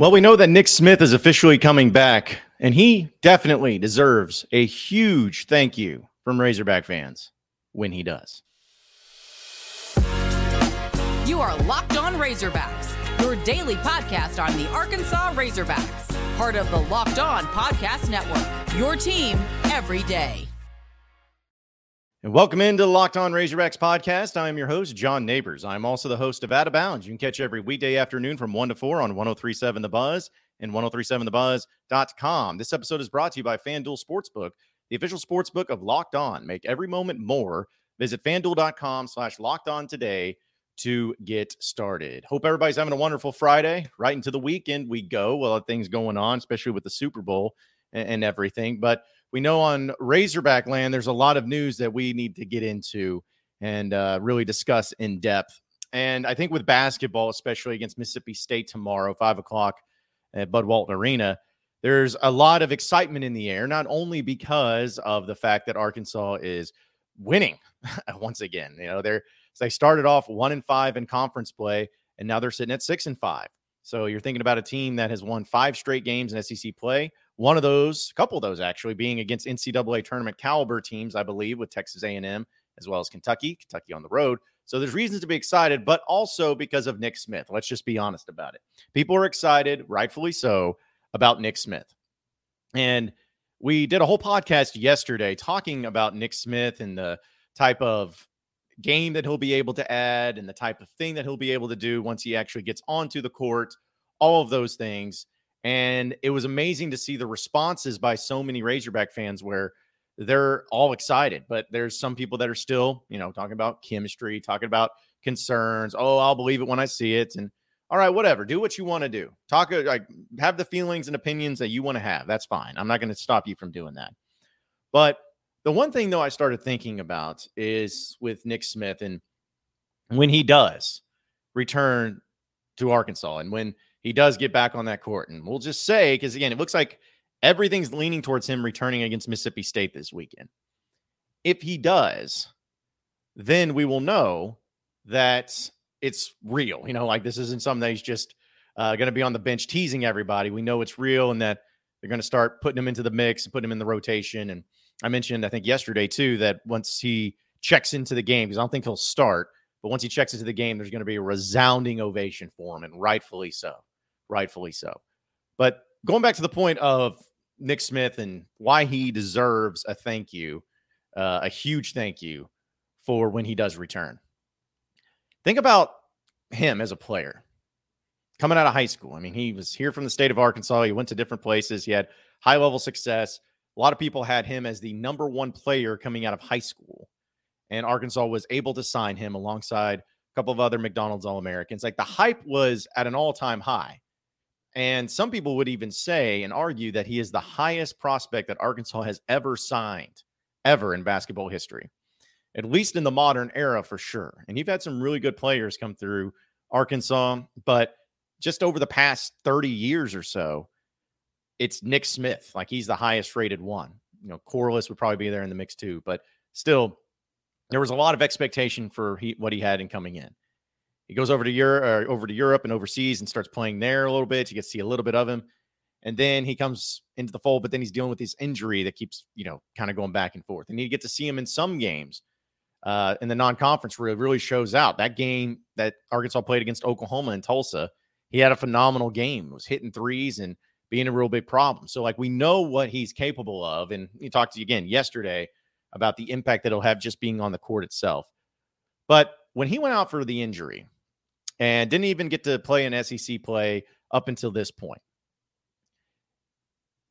Well, we know that Nick Smith is officially coming back, and he definitely deserves a huge thank you from Razorback fans when he does. You are Locked On Razorbacks, your daily podcast on the Arkansas Razorbacks, part of the Locked On Podcast Network, your team every day. And welcome into the Locked On Razorbacks podcast. I am your host, John Neighbors. I'm also the host of Out of Bounds. You can catch every weekday afternoon from 1 to 4 on 1037 The Buzz and 1037thebuzz.com. This episode is brought to you by FanDuel Sportsbook, the official sportsbook of Locked On. Make every moment more. Visit fanduel.com slash locked on today to get started. Hope everybody's having a wonderful Friday. Right into the weekend we go. Well, things going on, especially with the Super Bowl and, and everything. But we know on Razorback land, there's a lot of news that we need to get into and uh, really discuss in depth. And I think with basketball, especially against Mississippi State tomorrow, five o'clock at Bud Walton Arena, there's a lot of excitement in the air, not only because of the fact that Arkansas is winning once again. You know, they're they started off one and five in conference play, and now they're sitting at six and five. So you're thinking about a team that has won five straight games in SEC play. One of those, a couple of those actually, being against NCAA tournament caliber teams, I believe, with Texas A&M as well as Kentucky, Kentucky on the road. So there's reasons to be excited, but also because of Nick Smith. Let's just be honest about it. People are excited, rightfully so, about Nick Smith. And we did a whole podcast yesterday talking about Nick Smith and the type of game that he'll be able to add and the type of thing that he'll be able to do once he actually gets onto the court, all of those things. And it was amazing to see the responses by so many Razorback fans where they're all excited, but there's some people that are still, you know, talking about chemistry, talking about concerns. Oh, I'll believe it when I see it. And all right, whatever. Do what you want to do. Talk uh, like have the feelings and opinions that you want to have. That's fine. I'm not going to stop you from doing that. But the one thing though I started thinking about is with Nick Smith and when he does return to Arkansas and when he does get back on that court. And we'll just say, because again, it looks like everything's leaning towards him returning against Mississippi State this weekend. If he does, then we will know that it's real. You know, like this isn't something that he's just uh, going to be on the bench teasing everybody. We know it's real and that they're going to start putting him into the mix and putting him in the rotation. And I mentioned, I think yesterday too, that once he checks into the game, because I don't think he'll start, but once he checks into the game, there's going to be a resounding ovation for him, and rightfully so. Rightfully so. But going back to the point of Nick Smith and why he deserves a thank you, uh, a huge thank you for when he does return. Think about him as a player coming out of high school. I mean, he was here from the state of Arkansas. He went to different places. He had high level success. A lot of people had him as the number one player coming out of high school. And Arkansas was able to sign him alongside a couple of other McDonald's All Americans. Like the hype was at an all time high. And some people would even say and argue that he is the highest prospect that Arkansas has ever signed, ever in basketball history, at least in the modern era for sure. And you've had some really good players come through Arkansas, but just over the past 30 years or so, it's Nick Smith. Like he's the highest rated one. You know, Corliss would probably be there in the mix too, but still, there was a lot of expectation for he, what he had in coming in. He goes over to Europe, over to Europe and overseas, and starts playing there a little bit. You get to see a little bit of him, and then he comes into the fold. But then he's dealing with this injury that keeps, you know, kind of going back and forth. And you get to see him in some games uh, in the non-conference where it really shows out. That game that Arkansas played against Oklahoma in Tulsa, he had a phenomenal game. Was hitting threes and being a real big problem. So like we know what he's capable of, and he talked to you again yesterday about the impact that he'll have just being on the court itself. But when he went out for the injury and didn't even get to play an SEC play up until this point,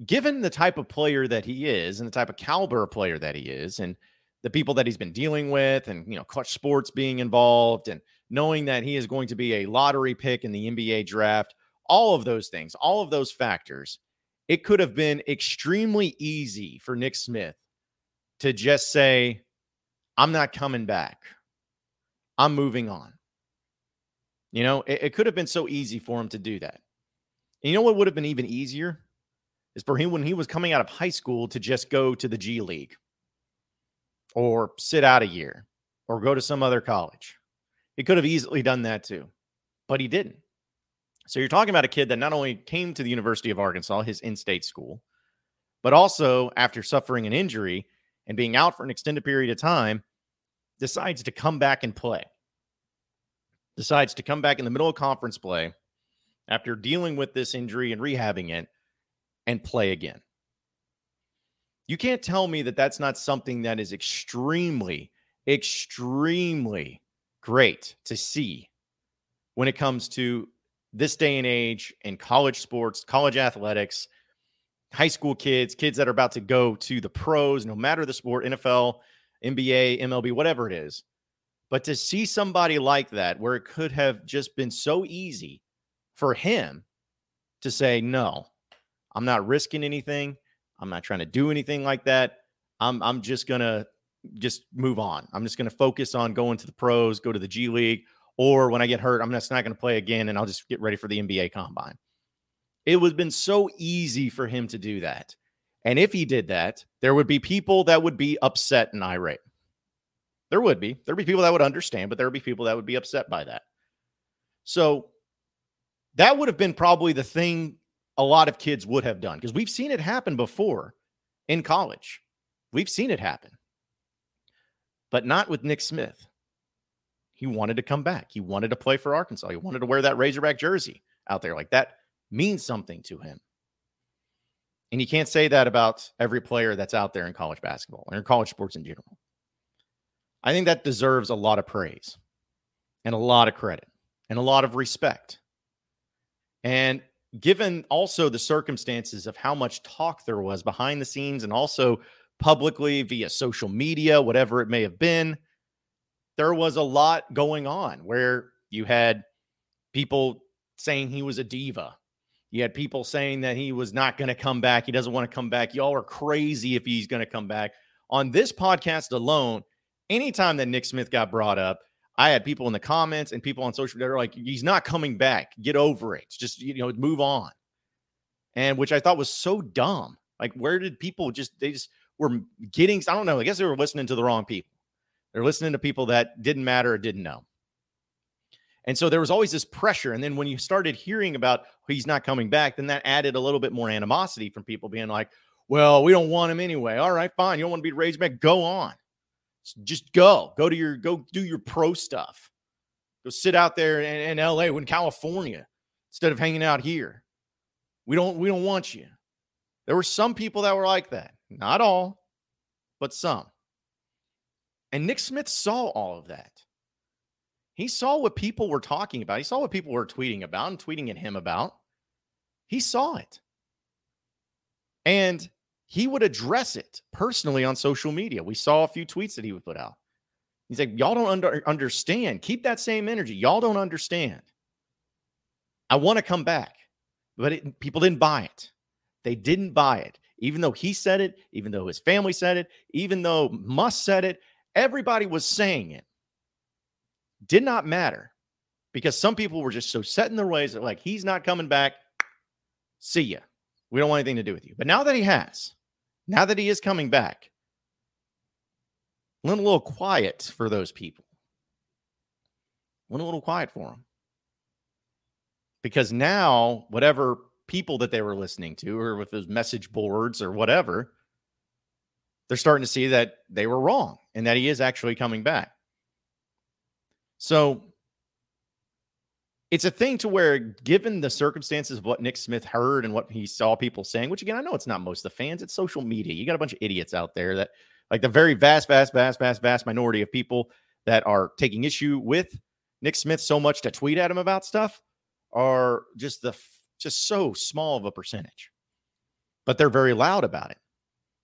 given the type of player that he is and the type of caliber player that he is, and the people that he's been dealing with, and you know, Klutch Sports being involved, and knowing that he is going to be a lottery pick in the NBA draft, all of those things, all of those factors, it could have been extremely easy for Nick Smith to just say, I'm not coming back. I'm moving on. You know, it, it, could have been so easy for him to do that. And you know what would have been even easier? Is for him when he was coming out of high school to just go to the G League or sit out a year or go to some other college. He could have easily done that too, but he didn't. So you're talking about a kid that not only came to the University of Arkansas, his in state school, but also after suffering an injury and being out for an extended period of time, decides to come back and play. Decides to come back in the middle of conference play after dealing with this injury and rehabbing it and play again. You can't tell me that that's not something that is extremely, extremely great to see when it comes to this day and age in college sports, college athletics, high school kids, kids that are about to go to the pros, no matter the sport, NFL, NBA, MLB, whatever it is. But to see somebody like that, where it could have just been so easy for him to say, no, I'm not risking anything. I'm not trying to do anything like that. I'm, I'm just going to just move on. I'm just going to focus on going to the pros, go to the G League, or when I get hurt, I'm just not going to play again and I'll just get ready for the NBA combine. It would have been so easy for him to do that. And if he did that, there would be people that would be upset and irate. There would be. There'd be people that would understand, but there would be people that would be upset by that. So that would have been probably the thing a lot of kids would have done because we've seen it happen before in college. We've seen it happen, but not with Nick Smith. He wanted to come back. He wanted to play for Arkansas. He wanted to wear that Razorback jersey out there. Like that means something to him. And you can't say that about every player that's out there in college basketball or in college sports in general. I think that deserves a lot of praise and a lot of credit and a lot of respect. And given also the circumstances of how much talk there was behind the scenes and also publicly via social media, whatever it may have been, there was a lot going on where you had people saying he was a diva. You had people saying that he was not going to come back. He doesn't want to come back. Y'all are crazy if he's going to come back. On this podcast alone, anytime that Nick Smith got brought up, I had people in the comments and people on social media like, he's not coming back. Get over it. Just, you know, move on. And which I thought was so dumb. Like, where did people just, they just were getting, I don't know, I guess they were listening to the wrong people. They're listening to people that didn't matter or didn't know. And so there was always this pressure. And then when you started hearing about he's not coming back, then that added a little bit more animosity from people being like, well, we don't want him anyway. All right, fine. You don't want to be Razorback? Go on. Just go. Go to your, go do your pro stuff. Go sit out there in, in LA, in California, instead of hanging out here. We don't, we don't want you. There were some people that were like that. Not all, but some. And Nick Smith saw all of that. He saw what people were talking about. He saw what people were tweeting about and tweeting at him about. He saw it. And he would address it personally on social media. We saw a few tweets that he would put out. He's like, Y'all don't under, understand. Keep that same energy. Y'all don't understand. I want to come back. But it, people didn't buy it. They didn't buy it. Even though he said it, even though his family said it, even though Muss said it, Everybody was saying it. Did not matter because some people were just so set in their ways that, like, he's not coming back. See ya. We don't want anything to do with you. But now that he has, now that he is coming back, went a little quiet for those people. Went a little quiet for them. Because now, whatever people that they were listening to, or with those message boards or whatever, they're starting to see that they were wrong and that he is actually coming back. So it's a thing to where, given the circumstances of what Nick Smith heard and what he saw people saying, which again, I know it's not most of the fans, it's social media. You got a bunch of idiots out there that, like the very vast, vast, vast, vast, vast minority of people that are taking issue with Nick Smith so much to tweet at him about stuff are just the just so small of a percentage. But they're very loud about it.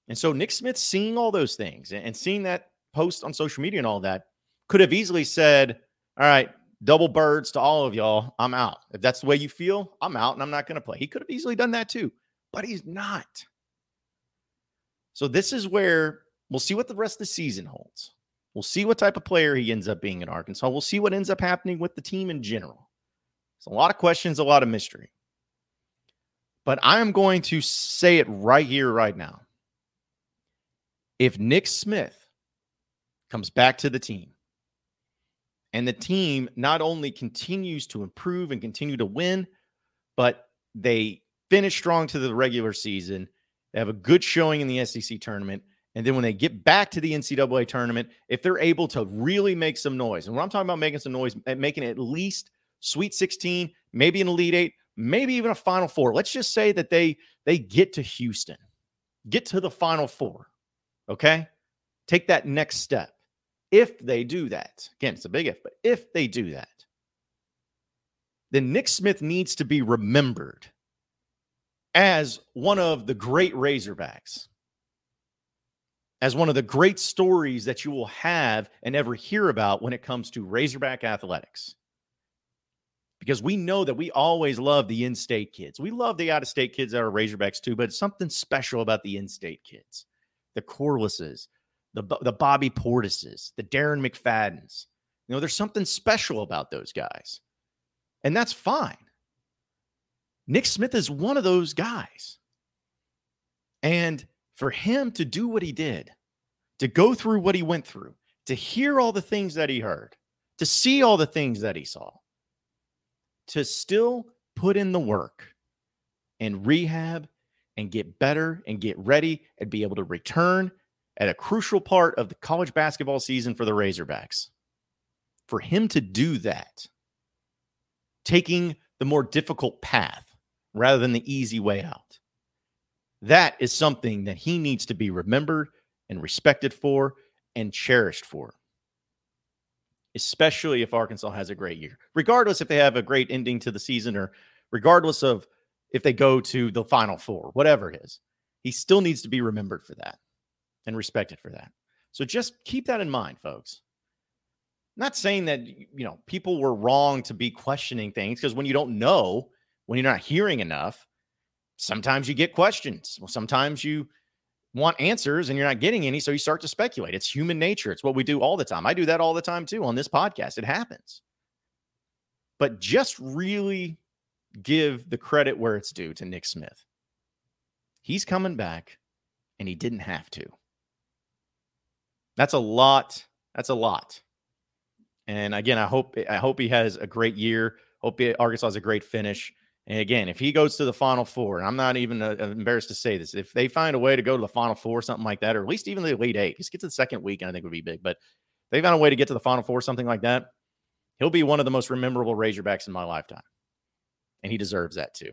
And so Nick Smith seeing all those things and seeing that post on social media and all that could have easily said, All right, double birds to all of y'all. I'm out. If that's the way you feel, I'm out and I'm not going to play. He could have easily done that too, but he's not. So this is where we'll see what the rest of the season holds. We'll see what type of player he ends up being in Arkansas. We'll see what ends up happening with the team in general. It's a lot of questions, a lot of mystery. But I am going to say it right here, right now if Nick Smith comes back to the team and the team not only continues to improve and continue to win, but they finish strong to the regular season. They have a good showing in the SEC tournament. And then when they get back to the NCAA tournament, if they're able to really make some noise, and when I'm talking about making some noise, eh, making at least Sweet 16, maybe an Elite Eight, maybe even a Final Four. Let's just say that they they get to Houston, get to the Final Four. Okay, take that next step. If they do that, again, it's a big if, but if they do that, then Nick Smith needs to be remembered as one of the great Razorbacks as one of the great stories that you will have and ever hear about when it comes to Razorback athletics. Because we know that we always love the in state kids. We love the out of state kids that are Razorbacks too, but something special about the in state kids the Corlises, the, the Bobby Portises, the Darren McFaddens. You know, there's something special about those guys. And that's fine. Nick Smith is one of those guys. And for him to do what he did, to go through what he went through, to hear all the things that he heard, to see all the things that he saw, to still put in the work and rehab and get better and get ready and be able to return at a crucial part of the college basketball season for the Razorbacks. For him to do that, taking the more difficult path rather than the easy way out that is something that he needs to be remembered and respected for and cherished for, especially if Arkansas has a great year, regardless if they have a great ending to the season or regardless of if they go to the final four, whatever it is. He still needs to be remembered for that and respected for that. So just keep that in mind, folks. not saying that you know people were wrong to be questioning things because when you don't know, when you're not hearing enough, sometimes you get questions. Well, sometimes you want answers and you're not getting any. So you start to speculate. It's human nature. It's what we do all the time. I do that all the time too on this podcast. It happens. But just really give the credit where it's due to Nick Smith. He's coming back and he didn't have to. That's a lot. That's a lot. And again, I hope I hope he has a great year. Hope Arkansas has a great finish. And again, if he goes to the Final Four, and I'm not even uh, embarrassed to say this, if they find a way to go to the Final Four, something like that, or at least even the Elite Eight, just get to the second week, and I think would be big. But they found a way to get to the Final Four, something like that, he'll be one of the most memorable Razorbacks in my lifetime, and he deserves that too.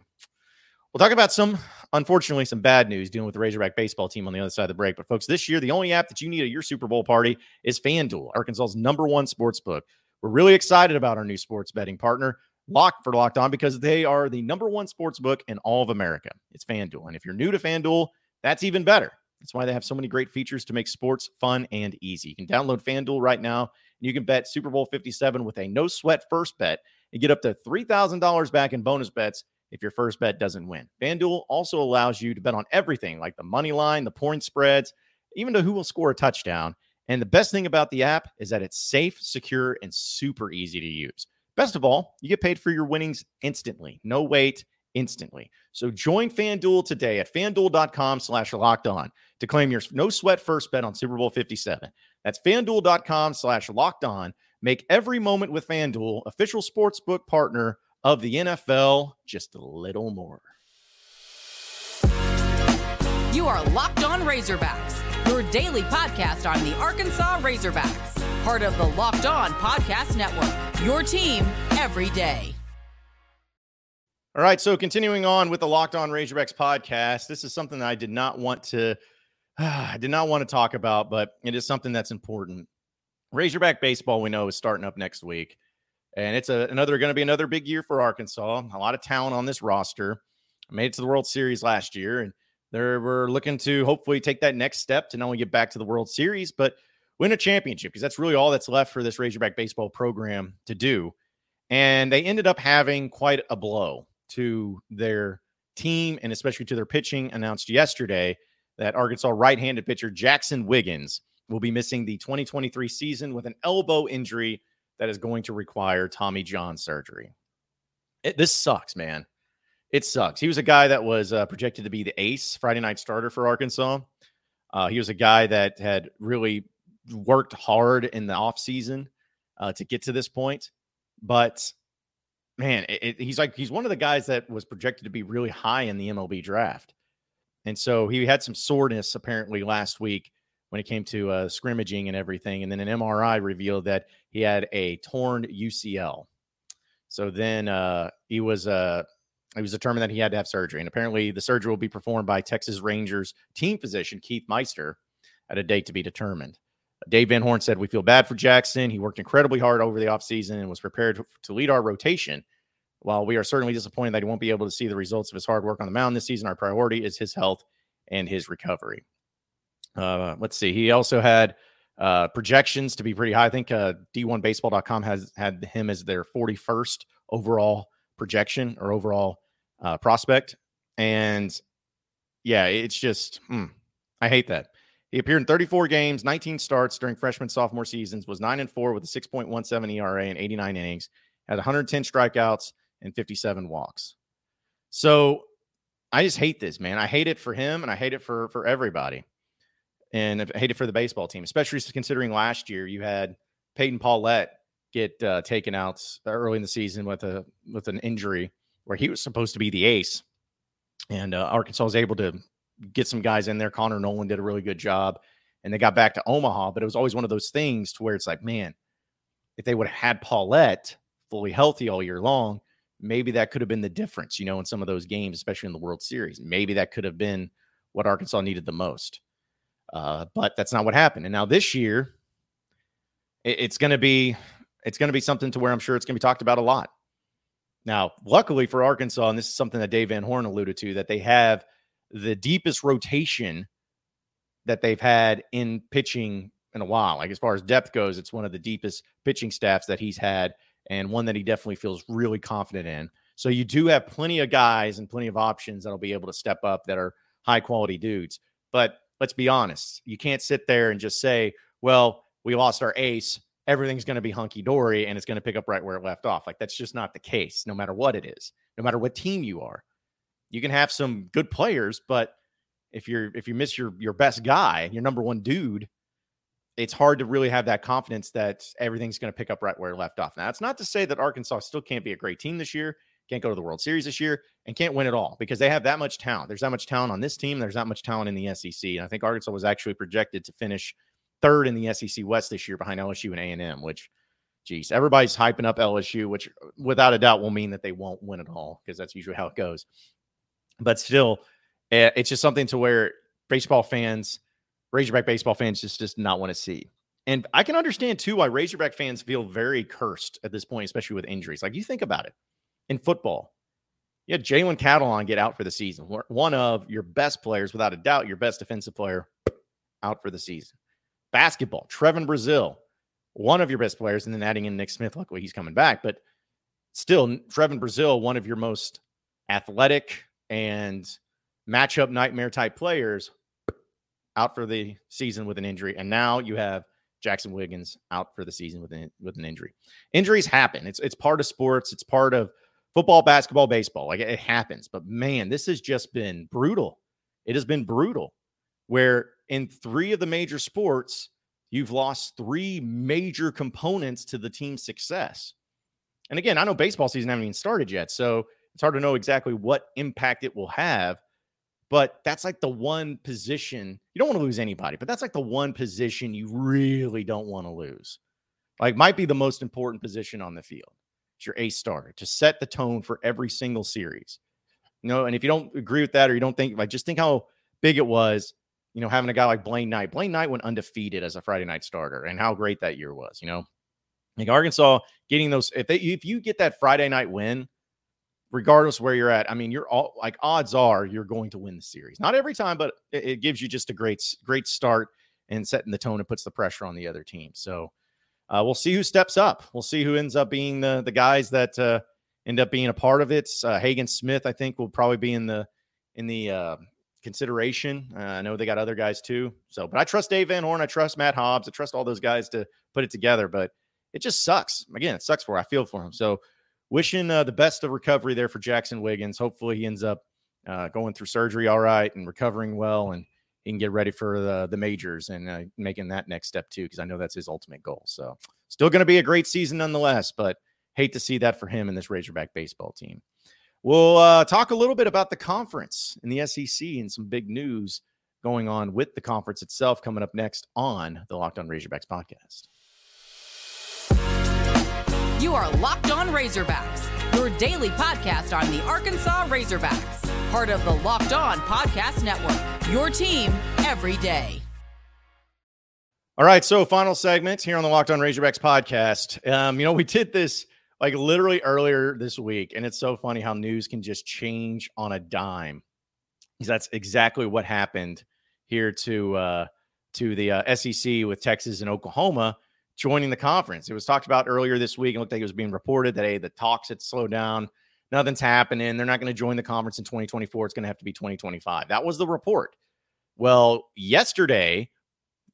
We'll talk about some, unfortunately, some bad news dealing with the Razorback baseball team on the other side of the break. But folks, this year the only app that you need at your Super Bowl party is FanDuel, Arkansas's number one sports book. We're really excited about our new sports betting partner. Lock for Locked On because they are the number one sports book in all of America. It's FanDuel. And if you're new to FanDuel, that's even better. That's why they have so many great features to make sports fun and easy. You can download FanDuel right now and you can bet Super Bowl 57 with a no sweat first bet and get up to $3,000 back in bonus bets if your first bet doesn't win. FanDuel also allows you to bet on everything like the money line, the point spreads, even to who will score a touchdown. And the best thing about the app is that it's safe, secure, and super easy to use. Best of all, you get paid for your winnings instantly. No wait, instantly. So join FanDuel today at fanduel.com slash locked on to claim your no sweat first bet on Super Bowl 57. That's fanduel.com slash locked on. Make every moment with FanDuel, official sportsbook partner of the NFL, just a little more. You are Locked On Razorbacks, your daily podcast on the Arkansas Razorbacks part of the Locked On Podcast Network. Your team every day. All right, so continuing on with the Locked On Razorbacks podcast, this is something that I did not want to I did not want to talk about, but it is something that's important. Razorback baseball we know is starting up next week. And it's a, another going to be another big year for Arkansas. A lot of talent on this roster. Made it to the World Series last year and they're we're looking to hopefully take that next step to not only get back to the World Series, but win a championship because that's really all that's left for this Razorback baseball program to do. And they ended up having quite a blow to their team and especially to their pitching. Announced yesterday that Arkansas right handed pitcher Jaxon Wiggins will be missing the 2023 season with an elbow injury that is going to require Tommy John surgery. It, this sucks, man. It sucks. He was a guy that was uh, projected to be the ace Friday night starter for Arkansas. Uh, he was a guy that had really worked hard in the offseason uh, to get to this point. But man, it, it, he's like he's one of the guys that was projected to be really high in the MLB draft, and so he had some soreness apparently last week when it came to uh, scrimmaging and everything, and then an MRI revealed that he had a torn UCL. So then uh, he was uh, he was determined that he had to have surgery, and apparently the surgery will be performed by Texas Rangers team physician Keith Meister at a date to be determined. Dave Van Horn said, We feel bad for Jaxon. He worked incredibly hard over the offseason and was prepared to lead our rotation. While we are certainly disappointed that he won't be able to see the results of his hard work on the mound this season, our priority is his health and his recovery. Uh, let's see. He also had uh, projections to be pretty high. I think uh, D1Baseball.com has had him as their 41st overall projection or overall uh, prospect. And yeah, it's just, mm, I hate that. He appeared in 34 games, 19 starts during freshman sophomore seasons, was 9 and 4 with a 6.17 ERA and 89 innings, had 110 strikeouts and 57 walks. So I just hate this, man. I hate it for him and I hate it for for everybody. And I hate it for the baseball team, especially considering last year you had Peyton Pallette get uh, taken out early in the season with a with an injury where he was supposed to be the ace, and uh, Arkansas was able to get some guys in there. Connor Noland did a really good job, and they got back to Omaha. But it was always one of those things to where it's like, man, if they would have had Pallette fully healthy all year long, maybe that could have been the difference, you know, in some of those games, especially in the World Series. Maybe that could have been what Arkansas needed the most. Uh, but that's not what happened. And now this year, it, it's going to be it's going to be something to where I'm sure it's going to be talked about a lot. Now, luckily for Arkansas, and this is something that Dave Van Horn alluded to, that they have the deepest rotation that they've had in pitching in a while. Like as far as depth goes, it's one of the deepest pitching staffs that he's had, and one that he definitely feels really confident in. So you do have plenty of guys and plenty of options that'll be able to step up that are high quality dudes. But let's be honest, you can't sit there and just say, well, we lost our ace. Everything's going to be hunky dory and it's going to pick up right where it left off. Like that's just not the case, no matter what it is, no matter what team you are you can have some good players, but if you're if you miss your your best guy, your number one dude, it's hard to really have that confidence that everything's going to pick up right where it left off. Now, it's not to say that Arkansas still can't be a great team this year, can't go to the World Series this year, and can't win it all because they have that much talent. There's that much talent on this team. There's that much talent in the SEC, and I think Arkansas was actually projected to finish third in the SEC West this year behind LSU and A and M, which geez, everybody's hyping up LSU, which without a doubt will mean that they won't win it all because that's usually how it goes but still, eh, it's just something to where baseball fans, Razorback baseball fans, just just not want to see. And I can understand too why Razorback fans feel very cursed at this point, especially with injuries. Like you think about it in football, you had Jalen Catalon get out for the season. One of your best players, without a doubt, your best defensive player, out for the season. Basketball, Trevon Brazile, one of your best players, and then adding in Nick Smith. Luckily, he's coming back, but still, Trevon Brazile, one of your most athletic, and matchup nightmare type players out for the season with an injury. And now you have Jaxon Wiggins out for the season with an, with an injury. Injuries happen. It's it's part of sports. It's part of football, basketball, baseball. Like it happens. But man, this has just been brutal. It has been brutal. Where in three of the major sports, you've lost three major components to the team's success. And again, I know baseball season hasn't even started yet, so it's hard to know exactly what impact it will have. But that's like the one position you don't want to lose anybody, but that's like the one position you really don't want to lose. Like, might be the most important position on the field. It's your ace star to set the tone for every single series. You know, and if you don't agree with that or you don't think, like, just think how big it was, you know, having a guy like Blaine Knight. Blaine Knight went undefeated as a Friday night starter and how great that year was, you know. Like Arkansas getting those, if they, if you get that Friday night win, regardless where you're at. I mean, you're all like odds are you're going to win the series. Not every time, but it, it, gives you just a great, great start and setting the tone and puts the pressure on the other team. So uh, we'll see who steps up. We'll see who ends up being the the guys that uh, end up being a part of it. Uh, Hagen Smith, I think, will probably be in the in the uh, consideration. Uh, I know they got other guys too. So, but I trust Dave Van Horn. I trust Matt Hobbs. I trust all those guys to put it together. But it just sucks. Again, it sucks for. I feel for him. So wishing uh, the best of recovery there for Jaxon Wiggins. Hopefully, he ends up going through surgery all right and recovering well, and he can get ready for the the majors and uh, making that next step too. Because I know that's his ultimate goal. So, still going to be a great season nonetheless. But hate to see that for him and this Razorback baseball team. We'll uh, talk a little bit about the conference in the SEC and some big news going on with the conference itself coming up next on the Locked On Razorbacks podcast. You are Locked On Razorbacks, your daily podcast on the Arkansas Razorbacks, part of the Locked On Podcast Network. Your team every day. All right, so final segment here on the Locked On Razorbacks podcast. Um, you know, we did this like literally earlier this week, and it's so funny how news can just change on a dime. Because that's exactly what happened here to uh, to the uh, SEC with Texas and Oklahoma joining the conference. It was talked about earlier this week. and looked like it was being reported that hey, the talks had slowed down. Nothing's happening. They're not going to join the conference in 2024. It's going to have to be 2025. That was the report. Well, yesterday,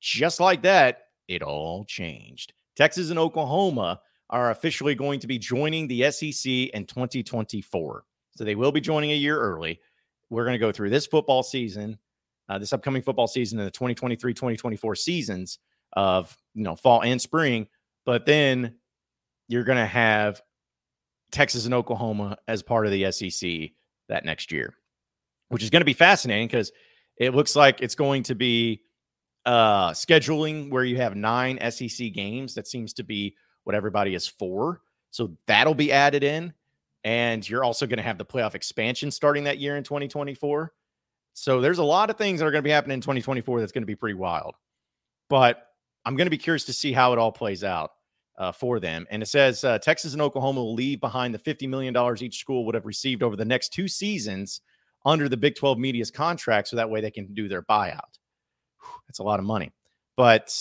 just like that, it all changed. Texas and Oklahoma are officially going to be joining the SEC in 2024. So they will be joining a year early. We're going to go through this football season uh, this upcoming football season in the 2023 2024 seasons of you know fall and spring but then you're going to have texas and oklahoma as part of the sec that next year which is going to be fascinating because it looks like it's going to be uh scheduling where you have nine sec games. That seems to be what everybody is for. So that'll be added in. And you're also going to have the playoff expansion starting that year in 2024 so there's a lot of things that are going to be happening in 2024 that's going to be pretty wild. But I'm going to be curious to see how it all plays out uh, for them. And it says uh, Texas and Oklahoma will leave behind the $50 million each school would have received over the next two seasons under the Big 12 media's contract. So that way they can do their buyout. Whew, that's a lot of money. But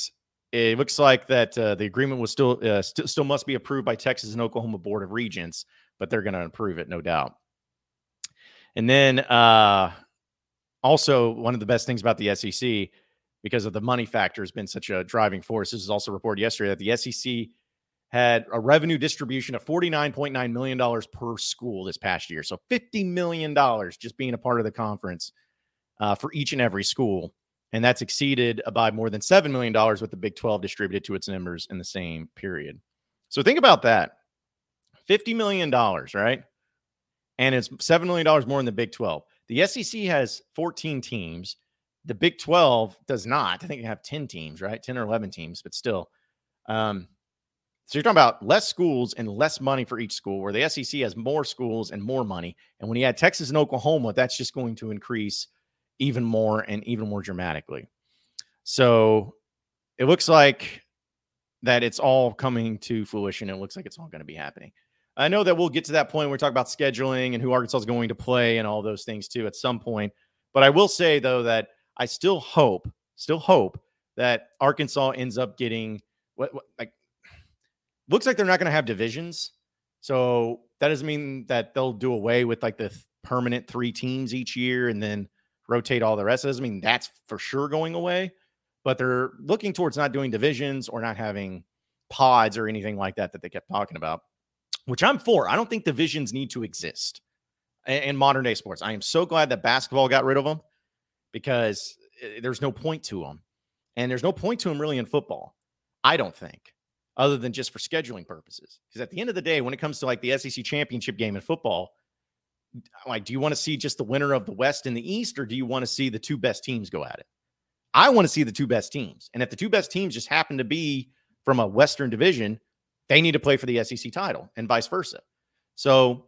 it looks like that uh, the agreement was still uh, st- still must be approved by Texas and Oklahoma Board of Regents, but they're going to approve it, no doubt. And then uh, also one of the best things about the SEC because of the money factor has been such a driving force. This is also reported yesterday that the SEC had a revenue distribution of $49.9 million per school this past year. So $50 million just being a part of the conference uh, for each and every school. And that's exceeded by more than $7 million with the Big 12 distributed to its members in the same period. So think about that $50 million, right? And it's $7 million more than the Big 12. The SEC has 14 teams. The Big 12 does not. I think you have 10 teams, right? 10 or 11 teams, but still. Um, so you're talking about less schools and less money for each school, where the SEC has more schools and more money. And when you add Texas and Oklahoma, that's just going to increase even more and even more dramatically. So it looks like that it's all coming to fruition. It looks like it's all going to be happening. I know that we'll get to that point where we talk about scheduling and who Arkansas is going to play and all those things too at some point. But I will say though that I still hope, still hope that Arkansas ends up getting what, what like looks like they're not going to have divisions. So that doesn't mean that they'll do away with like the permanent three teams each year and then rotate all the rest. It doesn't mean that's for sure going away, but they're looking towards not doing divisions or not having pods or anything like that that they kept talking about which I'm for. I don't think divisions need to exist in, in modern day sports. I am so glad that basketball got rid of them because eh, there's no point to them. And there's no point to them really in football, I don't think, other than just for scheduling purposes. Because at the end of the day, when it comes to like the SEC championship game in football, like, do you want to see just the winner of the West and the East, or do you want to see the two best teams go at it? I want to see the two best teams. And if the two best teams just happen to be from a Western division, they need to play for the SEC title and vice versa. So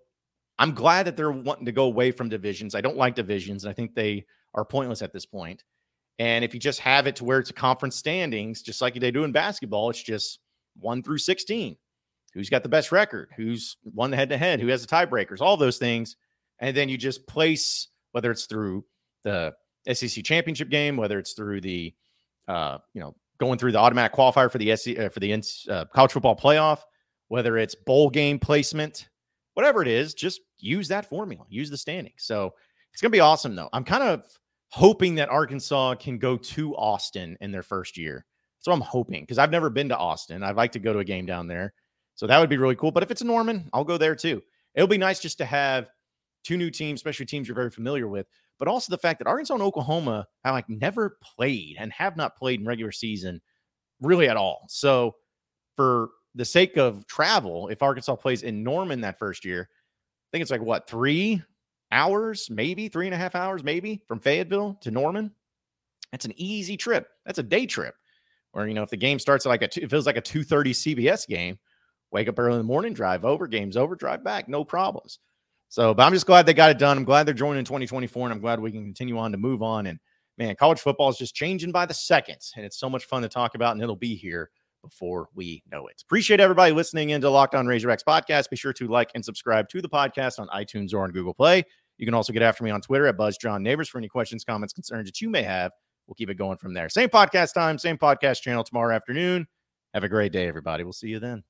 I'm glad that they're wanting to go away from divisions. I don't like divisions. And I think they are pointless at this point. And if you just have it to where it's a conference standings, just like they do in basketball, it's just one through 16. Who's got the best record? Who's won the head to head? Who has the tiebreakers? All those things. And then you just place, whether it's through the SEC championship game, whether it's through the, uh, you know, going through the automatic qualifier for the SC, uh, for the uh, college football playoff, whether it's bowl game placement, whatever it is, just use that formula, use the standing. So it's going to be awesome, though. I'm kind of hoping that Arkansas can go to Austin in their first year. So I'm hoping because I've never been to Austin. I'd like to go to a game down there. So that would be really cool. But if it's a Norman, I'll go there too. It'll be nice just to have two new teams, especially teams you're very familiar with, but also the fact that Arkansas and Oklahoma have like never played and have not played in regular season really at all. So for the sake of travel, if Arkansas plays in Norman that first year, I think it's like what three hours, maybe three and a half hours, maybe from Fayetteville to Norman. That's an easy trip. That's a day trip. Or you know, if the game starts like a two, it feels like a two thirty CBS game. Wake up early in the morning, drive over, game's over, drive back, no problems. So, but I'm just glad they got it done. I'm glad they're joining 2024, and I'm glad we can continue on to move on. And man, college football is just changing by the seconds, and it's so much fun to talk about, and it'll be here before we know it. Appreciate everybody listening into Locked On Razorbacks podcast. Be sure to like and subscribe to the podcast on iTunes or on Google Play. You can also get after me on Twitter at Buzz John Neighbors for any questions, comments, concerns that you may have. We'll keep it going from there. Same podcast time, same podcast channel tomorrow afternoon. Have a great day, everybody. We'll see you then.